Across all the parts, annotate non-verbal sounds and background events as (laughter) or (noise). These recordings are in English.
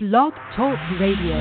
Blog Talk Radio.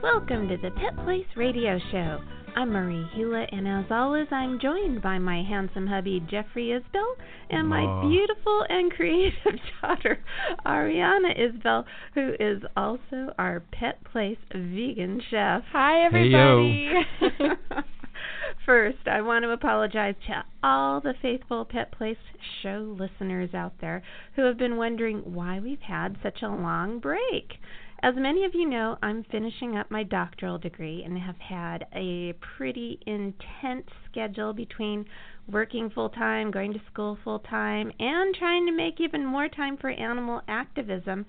Welcome to the Pet Place Radio Show. I'm Marie Hewlett, and as always, I'm joined by my handsome hubby, Jeffrey Isbell, and my Aw. beautiful and creative (laughs) daughter, Ariana Isbell, who is also our Pet Place vegan chef. Hi, everybody. Hey, yo. everybody. (laughs) First, I want to apologize to all the faithful Pet Place show listeners out there who have been wondering why we've had such a long break. As many of you know, I'm finishing up my doctoral degree and have had a pretty intense schedule between working full time, going to school full time, and trying to make even more time for animal activism.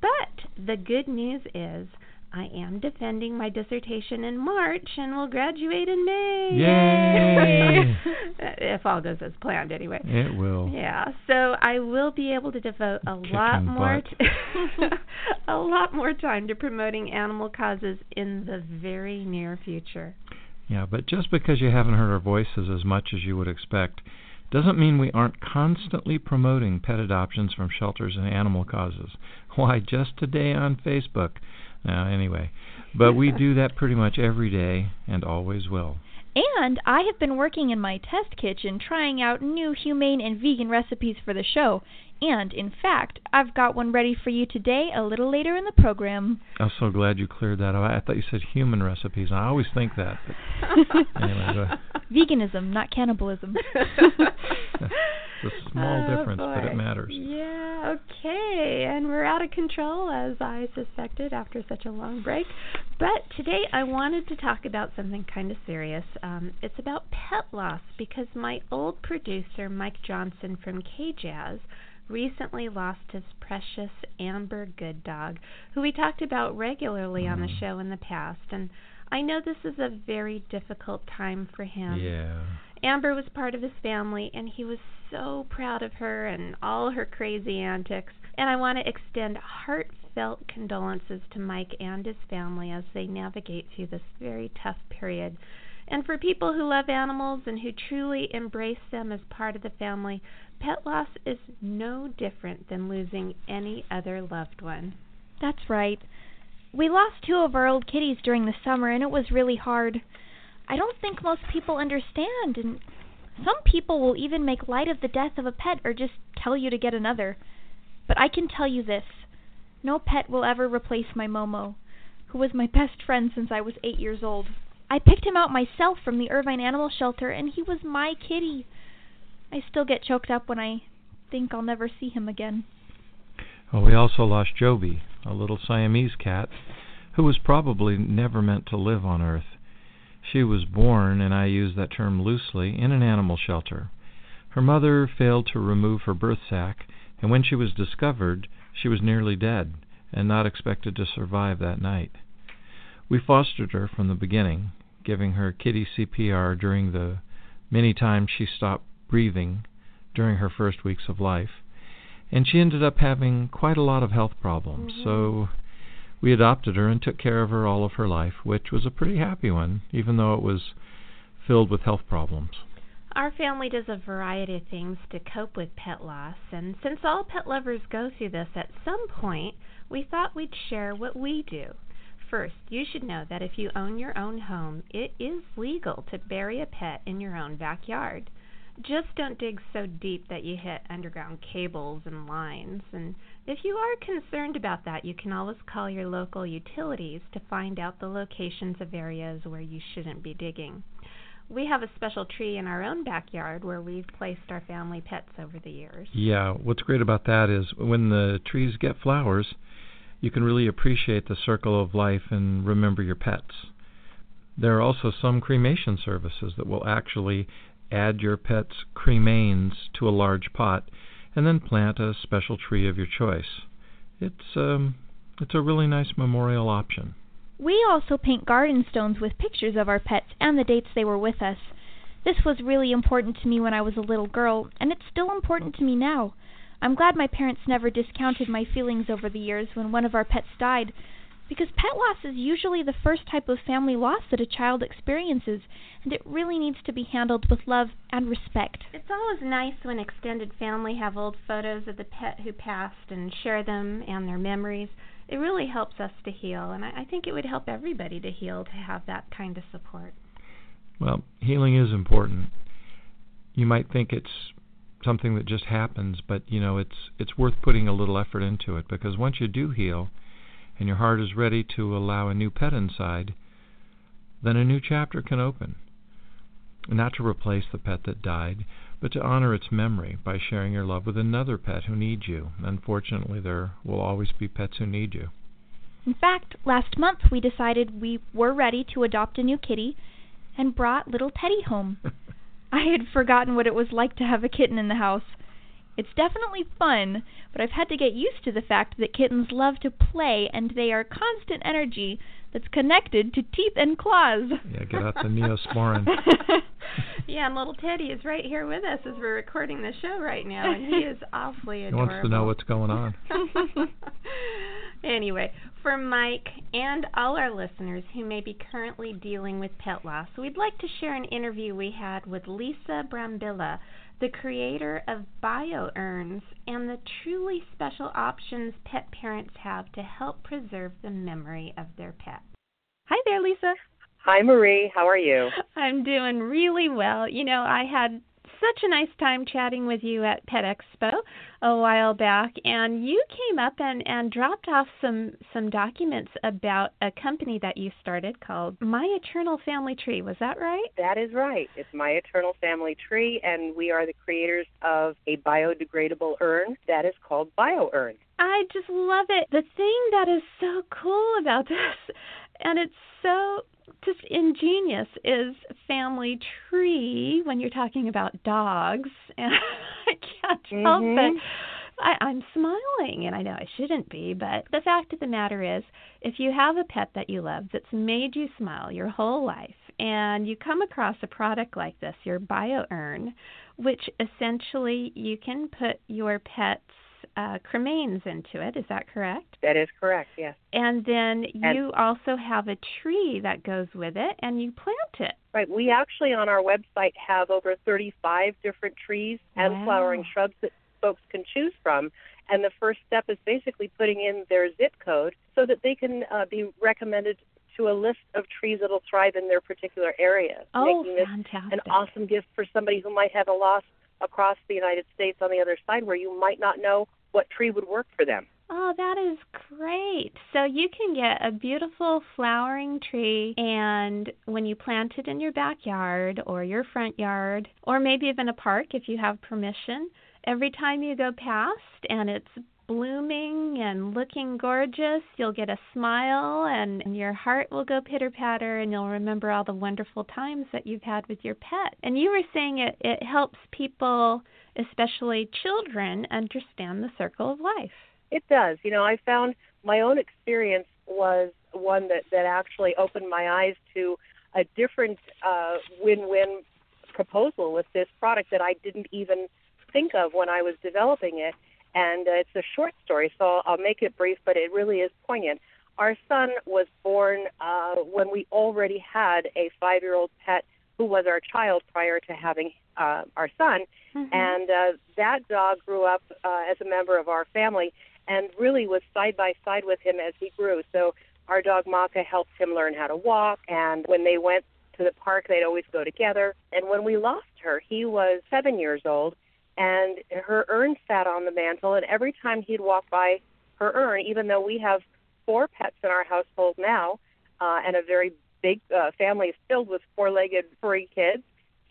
But the good news is, I am defending my dissertation in March and will graduate in May. Yay! (laughs) if all goes as planned, anyway. It will. Yeah, so I will be able to devote a Kicking lot more t- (laughs) a lot more time to promoting animal causes in the very near future. Yeah, but just because you haven't heard our voices as much as you would expect doesn't mean we aren't constantly promoting pet adoptions from shelters and animal causes. Why, just today on Facebook. Now, anyway, but we do that pretty much every day and always will. And I have been working in my test kitchen trying out new humane and vegan recipes for the show. And, in fact, I've got one ready for you today a little later in the program. I'm so glad you cleared that up. I thought you said human recipes. I always think that. But (laughs) anyway, go ahead. Veganism, not cannibalism. (laughs) It's a (laughs) small Oh, difference, but it matters. Yeah, okay. And we're out of control, as I suspected after such a long break. But today I wanted to talk about something kind of serious. Um, it's about pet loss because my old producer, Mike Johnson from KJazz, recently lost his precious Amber Good Dog, who we talked about regularly on the Mm. show in the past. And I know this is a very difficult time for him. Yeah. Amber was part of his family, and he was so proud of her and all her crazy antics. And I want to extend heartfelt condolences to Mike and his family as they navigate through this very tough period. And for people who love animals and who truly embrace them as part of the family, pet loss is no different than losing any other loved one. That's right. We lost two of our old kitties during the summer, and it was really hard. I don't think most people understand, and some people will even make light of the death of a pet or just tell you to get another. But I can tell you this no pet will ever replace my Momo, who was my best friend since I was eight years old. I picked him out myself from the Irvine Animal Shelter, and he was my kitty. I still get choked up when I think I'll never see him again. Well, we also lost Joby, a little Siamese cat, who was probably never meant to live on Earth. She was born, and I use that term loosely, in an animal shelter. Her mother failed to remove her birth sac, and when she was discovered, she was nearly dead and not expected to survive that night. We fostered her from the beginning, giving her kitty CPR during the many times she stopped breathing during her first weeks of life and she ended up having quite a lot of health problems. Mhm. So we adopted her and took care of her all of her life, which was a pretty happy one, even though it was filled with health problems. Our family does a variety of things to cope with pet loss, and since all pet lovers go through this at some point, we thought we'd share what we do. First, you should know that if you own your own home, it is legal to bury a pet in your own backyard. Just don't dig so deep that you hit underground cables and lines. And if you are concerned about that, you can always call your local utilities to find out the locations of areas where you shouldn't be digging. We have a special tree in our own backyard where we've placed our family pets over the years. Yeah, what's great about that is when the trees get flowers, you can really appreciate the circle of life and remember your pets. There are also some cremation services that will actually add your pet's cremains to a large pot and then plant a special tree of your choice. It's um it's a really nice memorial option. We also paint garden stones with pictures of our pets and the dates they were with us. This was really important to me when I was a little girl, and it's still important to me now. I'm glad my parents never discounted my feelings over the years when one of our pets died, because pet loss is usually the first type of family loss that a child experiences, and it really needs to be handled with love and respect. It's always nice when extended family have old photos of the pet who passed and share them and their memories. It really helps us to heal, and I, I think it would help everybody to heal to have that kind of support. Well, healing is important. You might think it's something that just happens, but you know, it's it's worth putting a little effort into it because once you do heal, and your heart is ready to allow a new pet inside, then a new chapter can open. Not to replace the pet that died, but to honor its memory by sharing your love with another pet who needs you. Unfortunately, there will always be pets who need you. In fact, last month we decided we were ready to adopt a new kitty and brought little Teddy home. (laughs) I had forgotten what it was like to have a kitten in the house. It's definitely fun, but I've had to get used to the fact that kittens love to play and they are constant energy that's connected to teeth and claws. Yeah, get out the neosporin. (laughs) yeah, and little Teddy is right here with us as we're recording the show right now, and he is awfully adorable. He wants to know what's going on. (laughs) anyway, for Mike and all our listeners who may be currently dealing with pet loss, we'd like to share an interview we had with Lisa Brambilla the creator of BioUrns and the truly special options pet parents have to help preserve the memory of their pet. Hi there, Lisa. Hi, Marie. How are you? (laughs) I'm doing really well. You know, I had such a nice time chatting with you at Pet Expo a while back, and you came up and, and dropped off some some documents about a company that you started called My Eternal Family Tree. Was that right? That is right. It's My Eternal Family Tree, and we are the creators of a biodegradable urn that is called BioUrn. I just love it. The thing that is so cool about (laughs) this, and it's so just ingenious is family tree when you're talking about dogs (laughs) and I can't mm-hmm. help but I, I'm smiling and I know I shouldn't be, but the fact of the matter is if you have a pet that you love that's made you smile your whole life and you come across a product like this, your BioUrn, which essentially you can put your pet's uh, cremains into it. Is that correct? That is correct, yes. And then you and, also have a tree that goes with it and you plant it. Right. We actually on our website have over 35 different trees and wow. flowering shrubs that folks can choose from. And the first step is basically putting in their zip code so that they can uh, be recommended to a list of trees that'll thrive in their particular area. Oh, making this fantastic. an awesome gift for somebody who might have a loss across the United States on the other side where you might not know what tree would work for them. Oh, that is great. So you can get a beautiful flowering tree, and when you plant it in your backyard or your front yard, or maybe even a park if you have permission, every time you go past and it's blooming and looking gorgeous, you'll get a smile and, your heart will go pitter patter and you'll remember all the wonderful times that you've had with your pet. And you were saying it, it helps people, especially children, understand the circle of life. It does. You know, I found my own experience was one that, that actually opened my eyes to a different uh, win win proposal with this product that I didn't even think of when I was developing it and uh, it's a short story, so I'll make it brief, but it really is poignant. Our son was born uh, when we already had a five year old pet who was our child prior to having uh, our son. Mm-hmm. And uh, that dog grew up uh, as a member of our family and really was side by side with him as he grew. So our dog Maka helped him learn how to walk. And when they went to the park, they'd always go together. And when we lost her, he was seven years old and her urn sat on the mantle and every time he'd walk by her urn even though we have four pets in our household now uh, and a very big uh, family filled with four-legged furry kids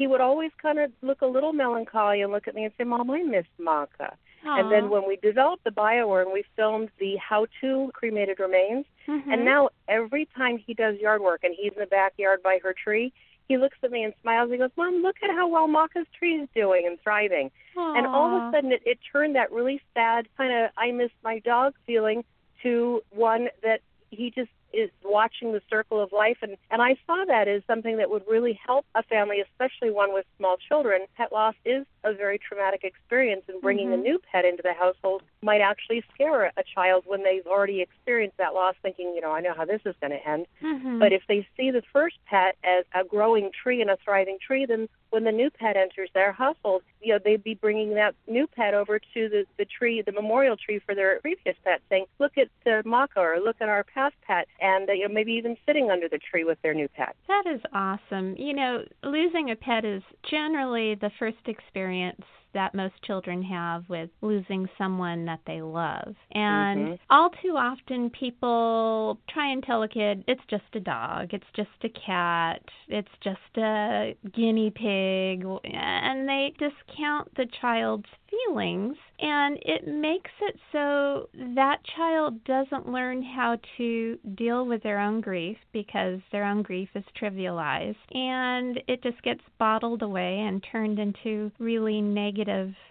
he would always kind of look a little melancholy and look at me and say mom i miss maka and then when we developed the BioUrn, we filmed the how-to cremated remains. Mm-hmm. And now every time he does yard work and he's in the backyard by her tree, he looks at me and smiles. He goes, "Mom, look at how well Maka's tree is doing and thriving." Aww. And all of a sudden, it, it turned that really sad kind of "I miss my dog" feeling to one that he just is watching the circle of life and and I saw that as something that would really help a family especially one with small children pet loss is a very traumatic experience and bringing Mhm. a new pet into the household might actually scare a child when they've already experienced that loss thinking you know I know how this is going to end Mhm. but if they see the first pet as a growing tree and a thriving tree, then when the new pet enters their household, you know, they'd be bringing that new pet over to the, the tree, the memorial tree for their previous pet, saying, look at uh, Maka or look at our past pet, and uh, you know, maybe even sitting under the tree with their new pet. That is awesome. You know, losing a pet is generally the first experience that most children have with losing someone that they love. And Mhm. all too often people try and tell a kid it's just a dog, it's just a cat, it's just a guinea pig, and they discount the child's feelings. And it makes it so that child doesn't learn how to deal with their own grief because their own grief is trivialized. And it just gets bottled away and turned into really negative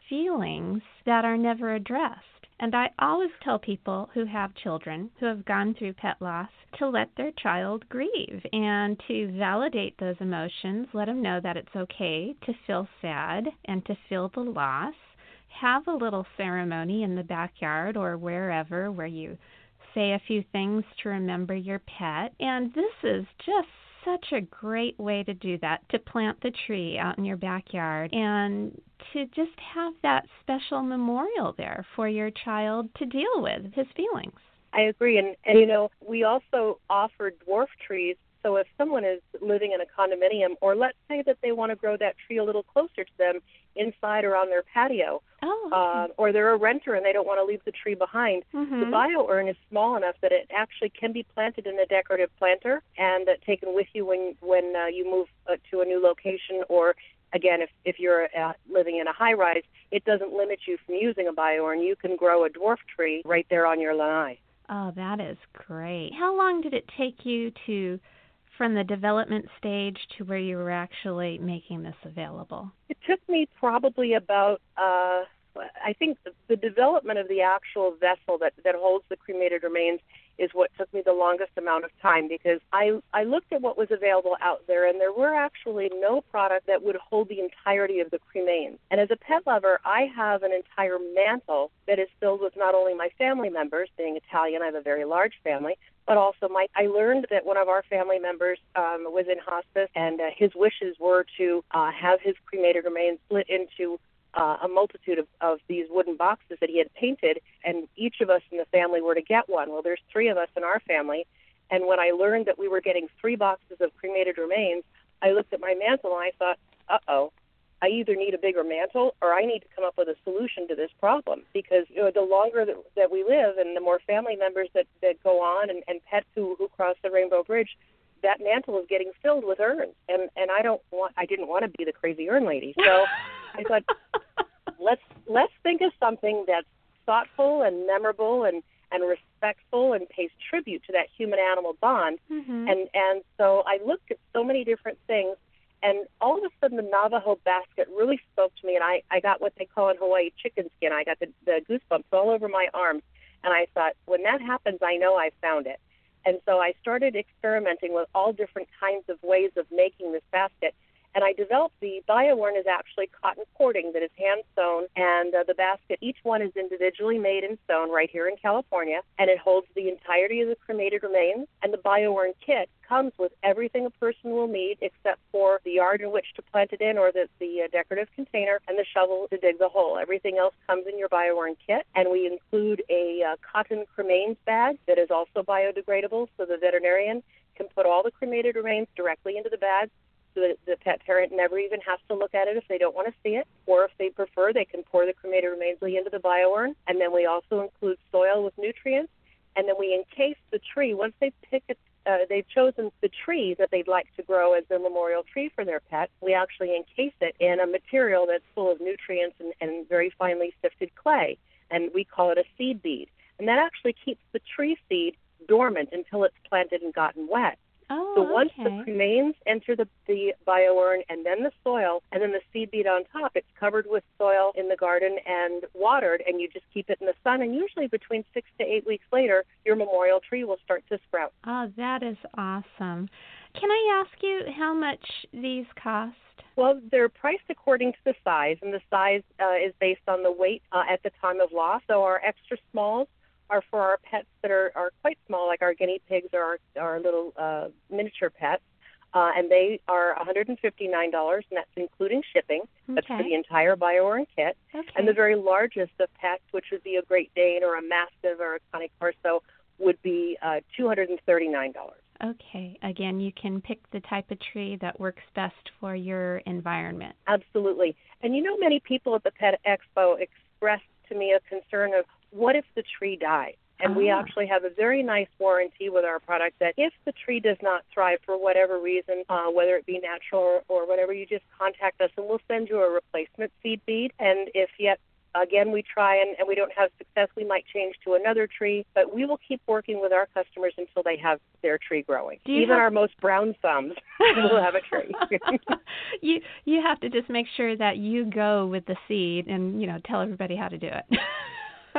feelings that are never addressed. And I always tell people who have children who have gone through pet loss to let their child grieve and to validate those emotions, let them know that it's okay to feel sad and to feel the loss have a little ceremony in the backyard or wherever where you say a few things to remember your pet. And this is just such a great way to do that to plant the tree out in your backyard and to just have that special memorial there for your child to deal with his feelings. I agree, and and you know, we also offer dwarf trees. So if someone is living in a condominium, or let's say that they want to grow that tree a little closer to them inside or on their patio, Oh, uh, or they're a renter and they don't want to leave the tree behind, hmm The bio urn is small enough that it actually can be planted in a decorative planter and uh, taken with you when when uh, you move uh, to a new location. Or again, if if you're uh, living in a high rise, it doesn't limit you from using a bio urn. You can grow a dwarf tree right there on your lanai. Oh, that is great. How long did it take you to from the development stage to where you were actually making this available? It took me probably about. Uh, I think the, the development of the actual vessel that, that holds the cremated remains is what took me the longest amount of time because I I looked at what was available out there and there were actually no product that would hold the entirety of the cremains. And as a pet lover, I have an entire mantle that is filled with not only my family members, being Italian, I have a very large family, but also my I learned that one of our family members um, was in hospice and uh, his wishes were to uh, have his cremated remains split into uh, a multitude of, of these wooden boxes that he had painted, and each of us in the family were to get one. Well, there's three of us in our family, and when I learned that we were getting three boxes of cremated remains, I looked at my mantle and I thought, uh oh, I either need a bigger mantle or I need to come up with a solution to this problem because you know the longer that, that we live and the more family members that, that go on and, and pets who, who cross the Rainbow Bridge, that mantle is getting filled with urns. And and I don't want I didn't want to be the crazy urn lady. So (laughs) I thought let's let's think of something that's thoughtful and memorable and and respectful and pays tribute to that human animal bond. Hmm and and so I looked at so many different things and all of a sudden the Navajo basket really spoke to me and I I got what they call in Hawaii chicken skin I got the, the goosebumps all over my arms and I thought when that happens I know I found it and so I started experimenting with all different kinds of ways of making this basket. And I developed the BioUrn is actually cotton cording that is hand sewn, and uh, the basket, each one is individually made and sewn right here in California, and it holds the entirety of the cremated remains. And the BioUrn kit comes with everything a person will need except for the yard in which to plant it in, or the, the uh, decorative container, and the shovel to dig the hole. Everything else comes in your BioUrn kit, and we include a uh, cotton cremains bag that is also biodegradable, so the veterinarian can put all the cremated remains directly into the bag so the pet parent never even has to look at it if they don't want to see it, or if they prefer, they can pour the cremated remains into the biourn. And then we also include soil with nutrients, and then we encase the tree. Once they pick it, uh, they've chosen the tree that they'd like to grow as their memorial tree for their pet. We actually encase it in a material that's full of nutrients and, and very finely sifted clay, and we call it a seed bead. And that actually keeps the tree seed dormant until it's planted and gotten wet. Oh, So once the okay. cremains enter the, the biourn and then the soil and then the seed bead on top, it's covered with soil in the garden and watered, and you just keep it in the sun. And usually between six to eight weeks later, your memorial tree will start to sprout. Oh, that is awesome. Can I ask you how much these cost? Well, they're priced according to the size, and the size uh, is based on the weight uh, at the time of loss. So our extra smalls are for our pets that are, are quite small, like our guinea pigs or our, our little uh, miniature pets. Uh, and they are $159, and that's including shipping. That's for Okay. the entire BioUrn kit. Okay. And the very largest of pets, which would be a Great Dane or a Mastiff or a Cane Corso, would be uh, $239. Okay. Again, you can pick the type of tree that works best for your environment. Absolutely. And you know, many people at the Pet Expo expressed to me a concern of what if the tree dies? And we Ah. actually have a very nice warranty with our product that if the tree does not thrive for whatever reason, uh, whether it be natural or, or whatever, you just contact us and we'll send you a replacement seed bead. And if yet again we try and, and we don't have success, we might change to another tree. But we will keep working with our customers until they have their tree growing. Even have- our most brown thumbs (laughs) will have a tree. (laughs) you you have to just make sure that you go with the seed and you know tell everybody how to do it. (laughs)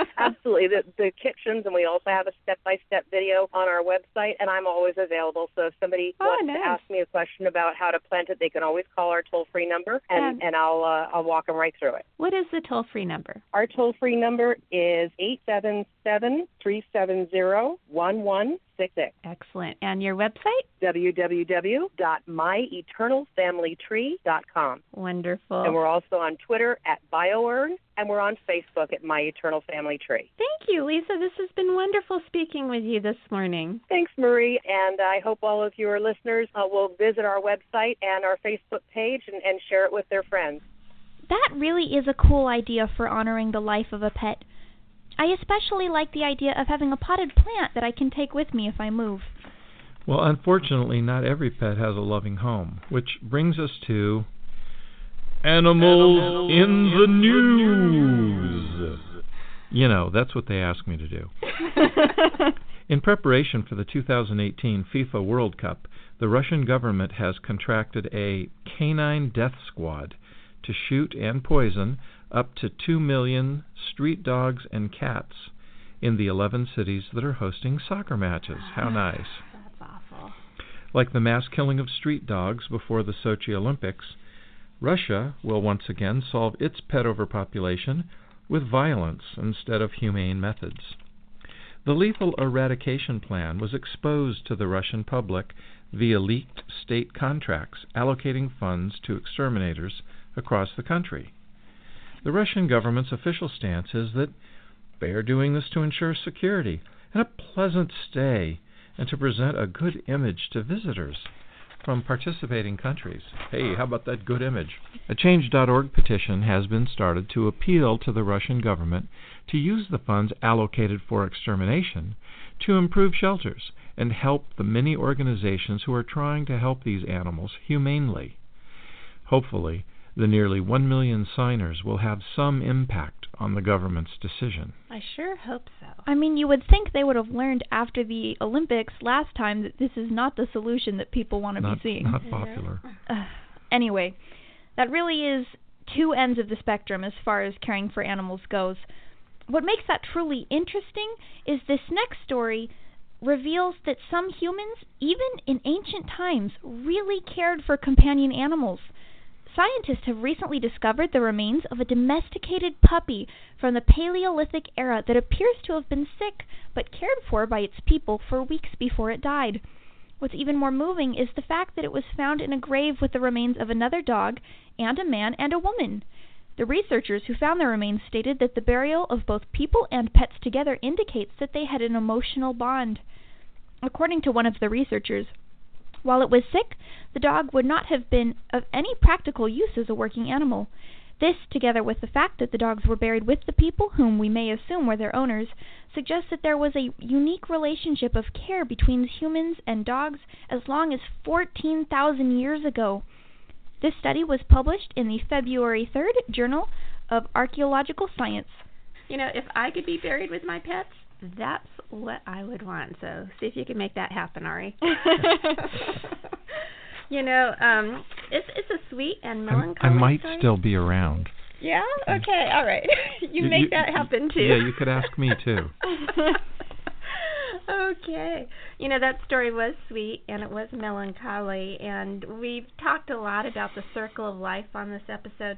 (laughs) Absolutely. The, the kitchens, and we also have a step by step video on our website, and I'm always available. So if somebody Oh, wants nice. to ask me a question about how to plant it, they can always call our toll free number, and, And- and I'll, uh, I'll walk them right through it. what is the toll free number? Our toll free number is 877 370 1166. Excellent. And your website? www.myeternalfamilytree.com. Wonderful. And we're also on Twitter at BioUrn, and we're on Facebook at My Eternal Family Tree. Thank you, Lisa. This has been wonderful speaking with you this morning. Thanks, Marie, and I hope all of your listeners uh, will visit our website and our Facebook page and, and share it with their friends. That really is a cool idea for honoring the life of a pet. I especially like the idea of having a potted plant that I can take with me if I move. Well, unfortunately, not every pet has a loving home, which brings us to Animals, in the News. You know, that's what they asked me to do. (laughs) In preparation for the 2018 FIFA World Cup, the Russian government has contracted a canine death squad to shoot and poison up to 2 million street dogs and cats in the 11 cities that are hosting soccer matches. How ah, nice. That's awful. Like the mass killing of street dogs before the Sochi Olympics, Russia will once again solve its pet overpopulation with violence instead of humane methods. The lethal eradication plan was exposed to the Russian public via leaked state contracts allocating funds to exterminators across the country. The Russian government's official stance is that they are doing this to ensure security and a pleasant stay and to present a good image to visitors from participating countries. Hey, how about that good image? A Change.org petition has been started to appeal to the Russian government to use the funds allocated for extermination to improve shelters and help the many organizations who are trying to help these animals humanely. Hopefully, the nearly 1 million signers will have some impact on the government's decision. I sure hope so. I mean, you would think they would have learned after the Olympics last time that this is not the solution that people want to Not, be seeing. not popular. Ugh. anyway, that really is two ends of the spectrum as far as caring for animals goes. What makes that truly interesting is this next story reveals that some humans, even in ancient times, really cared for companion animals. Scientists have recently discovered the remains of a domesticated puppy from the Paleolithic era that appears to have been sick but cared for by its people for weeks before it died. What's even more moving is the fact that it was found in a grave with the remains of another dog and a man and a woman. The researchers who found the remains stated that the burial of both people and pets together indicates that they had an emotional bond. According to one of the researchers, while it was sick, the dog would not have been of any practical use as a working animal. This, together with the fact that the dogs were buried with the people, whom we may assume were their owners, suggests that there was a unique relationship of care between humans and dogs as long as 14,000 years ago. This study was published in the February 3rd Journal of Archaeological Science. You know, if I could be buried with my pets, That's what I would want. So see if you can make that happen, Ari. (laughs) you know, um, it's it's a sweet and I'm- melancholy. I might story. still be around. Yeah. Okay. All right. (laughs) you You- make you- that happen too. Yeah, you could ask me too. (laughs) okay. You know, that story was sweet and it was melancholy, and we've talked a lot about the circle of life on this episode,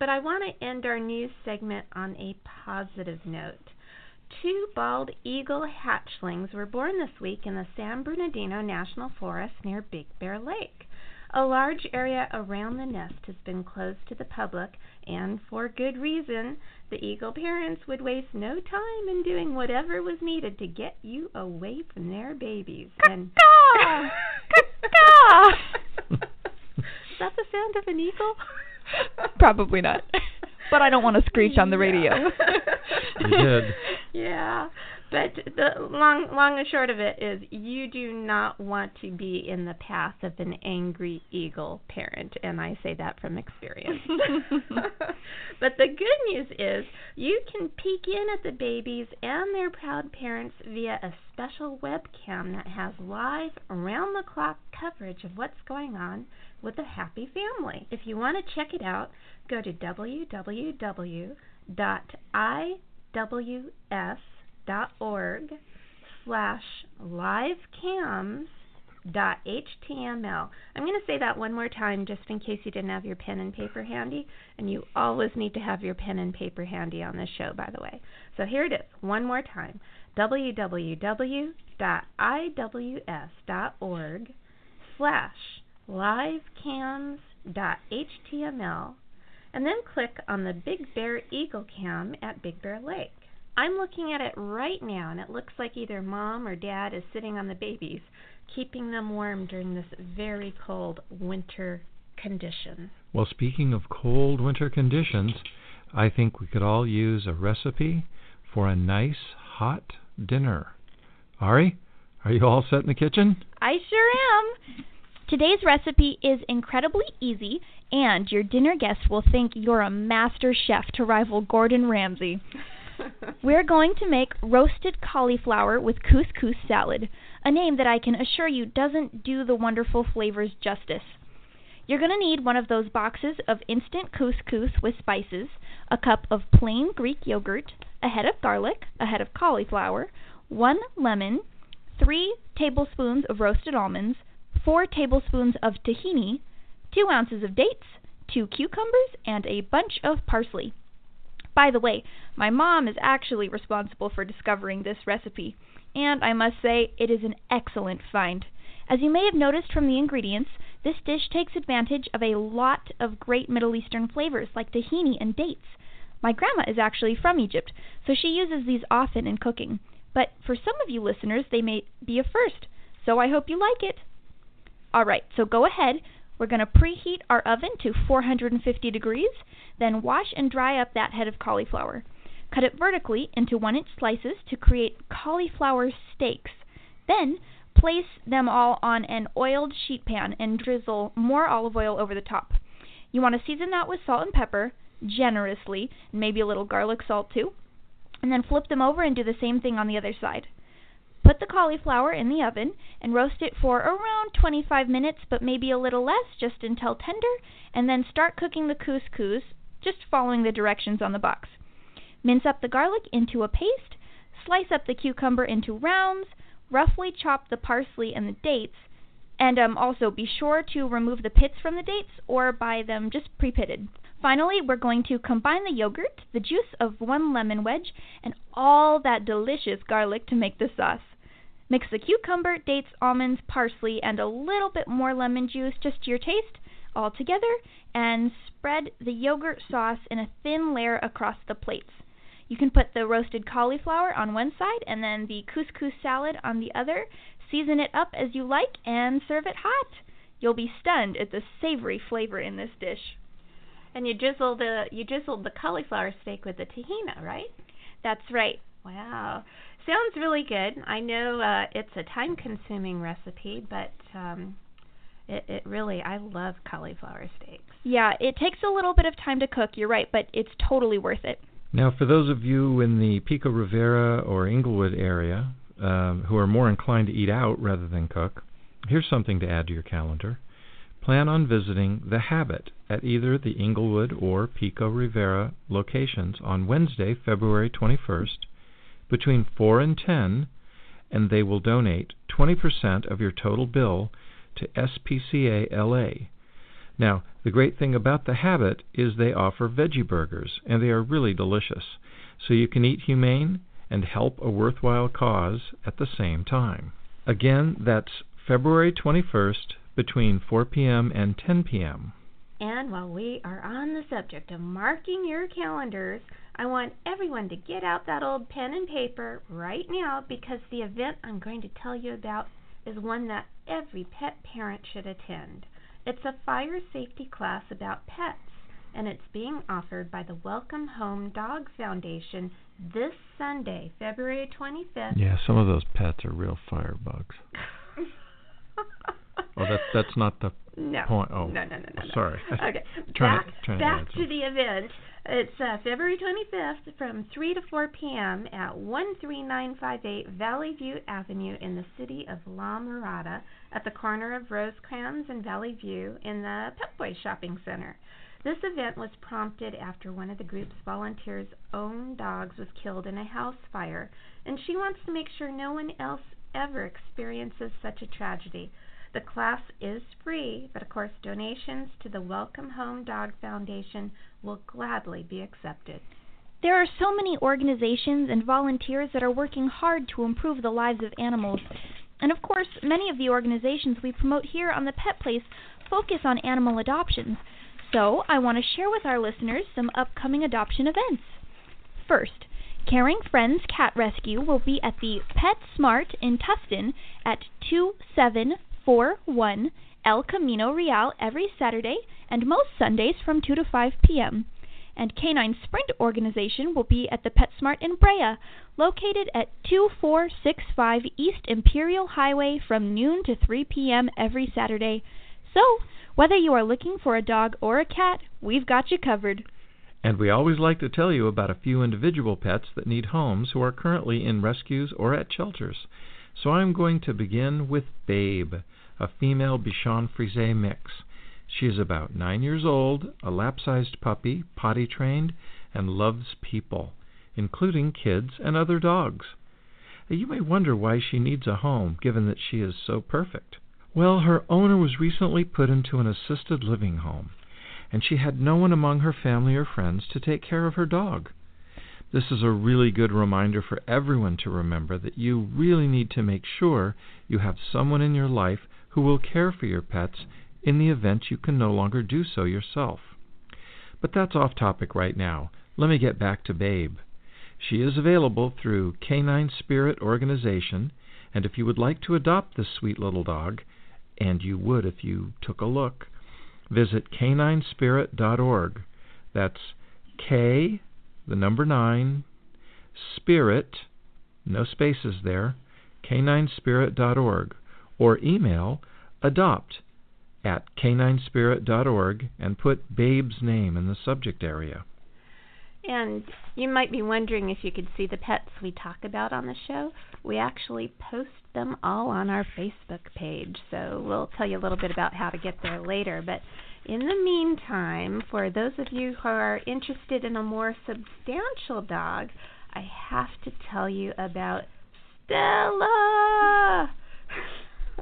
but I want to end our news segment on a positive note. Two bald eagle hatchlings were born this week in the San Bernardino National Forest near Big Bear Lake. A large area around the nest has been closed to the public, and for good reason. The eagle parents would waste no time in doing whatever was needed to get you away from their babies. And! (laughs) Is that the sound of an eagle? Probably not. (laughs) But I don't want to screech on the radio. (laughs) You did. (laughs) Yeah. But the long long and short of it is you do not want to be in the path of an angry eagle parent and I say that from experience. (laughs) but the good news is you can peek in at the babies and their proud parents via a special webcam that has live around the clock coverage of what's going on with a happy family. If you want to check it out, go to www.iws.org slash livecams dot html. I'm going to say that one more time just in case you didn't have your pen and paper handy, and you always need to have your pen and paper handy on this show, by the way. So here it is, one more time www.iws.org slash livecams.html and then click on the Big Bear Eagle Cam at Big Bear Lake. I'm looking at it right now and it looks like either mom or dad is sitting on the babies, keeping them warm during this very cold winter condition. Well, speaking of cold winter conditions, I think we could all use a recipe for a nice hot dinner. Ari, are you all set in the kitchen? I sure am. Today's recipe is incredibly easy, and your dinner guests will think you're a master chef to rival Gordon Ramsay. (laughs) We're going to make roasted cauliflower with couscous salad, a name that I can assure you doesn't do the wonderful flavors justice. You're going to need one of those boxes of instant couscous with spices, a cup of plain Greek yogurt, a head of garlic, a head of cauliflower, one lemon, three tablespoons of roasted almonds, four tablespoons of tahini, two ounces of dates, two cucumbers, and a bunch of parsley. By the way, my mom is actually responsible for discovering this recipe, and I must say it is an excellent find. As you may have noticed from the ingredients, this dish takes advantage of a lot of great Middle Eastern flavors like tahini and dates. My grandma is actually from Egypt, so she uses these often in cooking. But for some of you listeners, they may be a first, so I hope you like it. Alright, so go ahead. We're going to preheat our oven to 450 degrees, then wash and dry up that head of cauliflower. Cut it vertically into 1 inch slices to create cauliflower steaks. Then place them all on an oiled sheet pan and drizzle more olive oil over the top. You want to season that with salt and pepper generously, and maybe a little garlic salt too. And then flip them over and do the same thing on the other side. Put the cauliflower in the oven and roast it for around 25 minutes, but maybe a little less, just until tender, and then start cooking the couscous, just following the directions on the box. Mince up the garlic into a paste, slice up the cucumber into rounds, roughly chop the parsley and the dates, and um, also be sure to remove the pits from the dates or buy them just pre-pitted. Finally, we're going to combine the yogurt, the juice of one lemon wedge, and all that delicious garlic to make the sauce. Mix the cucumber, dates, almonds, parsley, and a little bit more lemon juice just to your taste all together and spread the yogurt sauce in a thin layer across the plates. You can put the roasted cauliflower on one side and then the couscous salad on the other. Season it up as you like and serve it hot. You'll be stunned at the savory flavor in this dish. And you drizzled the you drizzled the cauliflower steak with the tahina, right? That's right. Wow. Sounds really good. I know uh, it's a time consuming recipe, but um, it, it really, I love cauliflower steaks. Yeah, it takes a little bit of time to cook, you're right, but it's totally worth it. Now, for those of you in the Pico Rivera or Inglewood area um, who are more inclined to eat out rather than cook, here's something to add to your calendar. Plan on visiting The Habit at either the Inglewood or Pico Rivera locations on Wednesday, February 21st between 4 and 10, and they will donate 20% of your total bill to SPCA LA. Now, the great thing about the habit is they offer veggie burgers, and they are really delicious. So you can eat humane and help a worthwhile cause at the same time. Again, that's February 21st between 4 p.m. and 10 p.m. And while we are on the subject of marking your calendars, I want everyone to get out that old pen and paper right now because the event I'm going to tell you about is one that every pet parent should attend. It's a fire safety class about pets, and it's being offered by the Welcome Home Dog Foundation this Sunday, February 25th. Yeah, some of those pets are real firebugs. well, (laughs) oh, that's that's not the no. point. Oh, no, no, no, no. no. sorry. Okay, back (laughs) to- trying to back to the event. It's uh, February 25th from 3 to 4 p.m. at 13958 Valley View Avenue in the city of La Mirada at the corner of Rosecrans and Valley View in the Pep Boys Shopping Center. This event was prompted after one of the group's volunteers' own dogs was killed in a house fire, and she wants to make sure no one else ever experiences such a tragedy. The class is free, but of course, donations to the Welcome Home Dog Foundation will gladly be accepted. There are so many organizations and volunteers that are working hard to improve the lives of animals. And of course, many of the organizations we promote here on the Pet Place focus on animal adoptions. So, I want to share with our listeners some upcoming adoption events. First, Caring Friends Cat Rescue will be at the Pet Smart in Tustin at 2741 El Camino Real every Saturday and most Sundays from 2 to 5 p.m. And Canine Spirit Organization will be at the PetSmart in Brea, located at 2465 East Imperial Highway from noon to 3 p.m. every Saturday. So, whether you are looking for a dog or a cat, we've got you covered. And we always like to tell you about a few individual pets that need homes who are currently in rescues or at shelters. So I'm going to begin with Babe, a female Bichon Frise mix. She is about nine years old, a lap sized puppy, potty trained, and loves people, including kids and other dogs. You may wonder why she needs a home, given that she is so perfect. Well, her owner was recently put into an assisted living home, and she had no one among her family or friends to take care of her dog. This is a really good reminder for everyone to remember that you really need to make sure you have someone in your life who will care for your pets in the event you can no longer do so yourself. But that's off topic right now. Let me get back to Babe. She is available through Canine Spirit Organization, and if you would like to adopt this sweet little dog, and you would if you took a look, visit caninespirit.org. That's K, the number 9, Spirit, no spaces there, caninespirit.org, or email adopt at caninespirit.org and put Babe's name in the subject area. And you might be wondering if you could see the pets we talk about on the show. We actually post them all on our Facebook page, so we'll tell you a little bit about how to get there later. But in the meantime, for those of you who are interested in a more substantial dog, I have to tell you about Stella.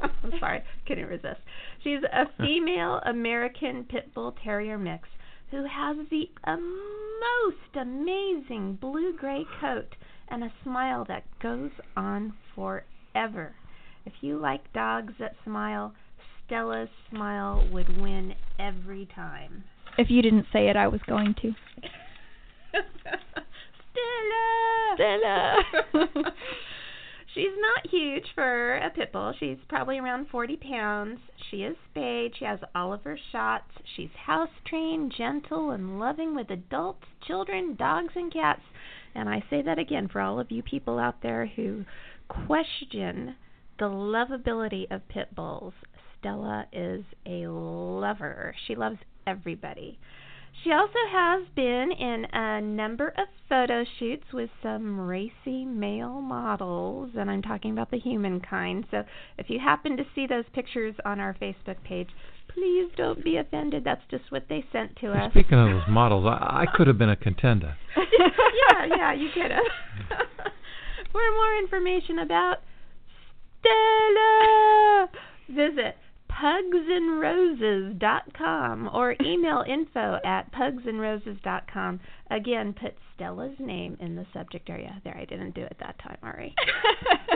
(laughs) I'm sorry, couldn't resist. She's a (laughs) female American Pit Bull Terrier mix who has the um, most amazing blue gray coat and a smile that goes on forever. If you like dogs that smile, Stella's smile would win every time. If you didn't say it, I was going to. (laughs) Stella! Stella! She's not huge for a pit bull. She's probably around 40 pounds. She is spayed. She has all of her shots. She's house trained, gentle, and loving with adults, children, dogs, and cats. And I say that again for all of you people out there who question the lovability of pit bulls. Stella is a lover. She loves everybody. She also has been in a number of photo shoots with some racy male models, and I'm talking about the human kind. So if you happen to see those pictures on our Facebook page, please don't be offended. That's just what they sent to us. Speaking of those models, I, I could have been a contender. (laughs) yeah, yeah, you could have. (laughs) For more information about Stella, visit pugsandroses.com or email info at pugsandroses.com. Again, put Stella's name in the subject area. There, I didn't do it that time, Ari.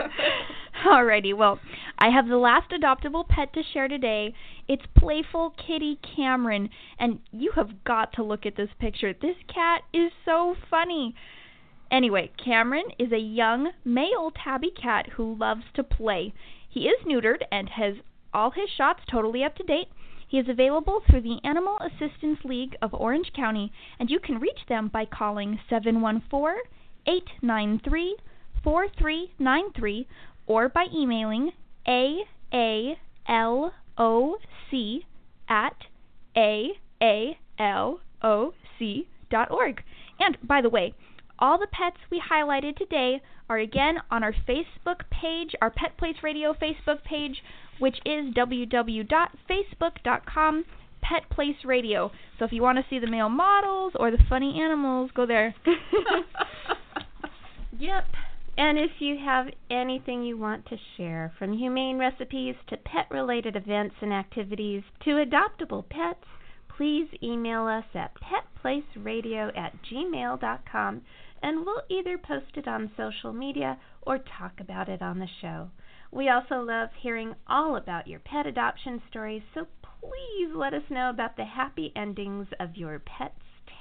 (laughs) Alrighty, well, I have the last adoptable pet to share today. It's playful kitty Cameron, and you have got to look at this picture. This cat is so funny. Anyway, Cameron is a young male tabby cat who loves to play. He is neutered and has all his shots totally up to date. He is available through the Animal Assistance League of Orange County, and you can reach them by calling 714 893 4393 or by emailing AALOC at AALOC.org. And by the way, all the pets we highlighted today are again on our Facebook page, our Pet Place Radio Facebook page, which is www.facebook.com Pet Place Radio. So if you want to see the male models or the funny animals, go there. (laughs) yep. And if you have anything you want to share, from humane recipes to pet related events and activities to adoptable pets, please email us at petplaceradio at gmail.com and we'll either post it on social media or talk about it on the show. We also love hearing all about your pet adoption stories, so please let us know about the happy endings of your pets'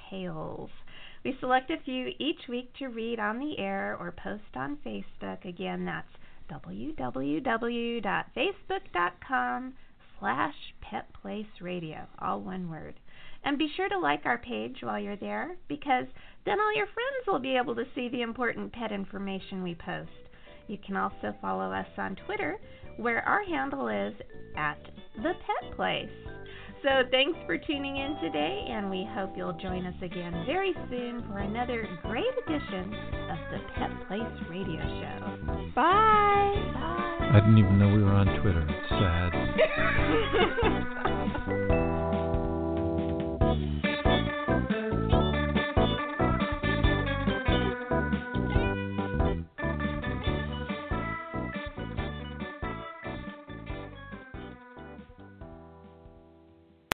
tales. We select a few each week to read on the air or post on Facebook. Again, that's www.facebook.com slash petplaceradio, all one word. And be sure to like our page while you're there because then all your friends will be able to see the important pet information we post. You can also follow us on Twitter where our handle is at the Pet Place. So thanks for tuning in today, and we hope you'll join us again very soon for another great edition of the Pet Place Radio Show. Bye. Bye. I didn't even know we were on Twitter. It's sad. (laughs)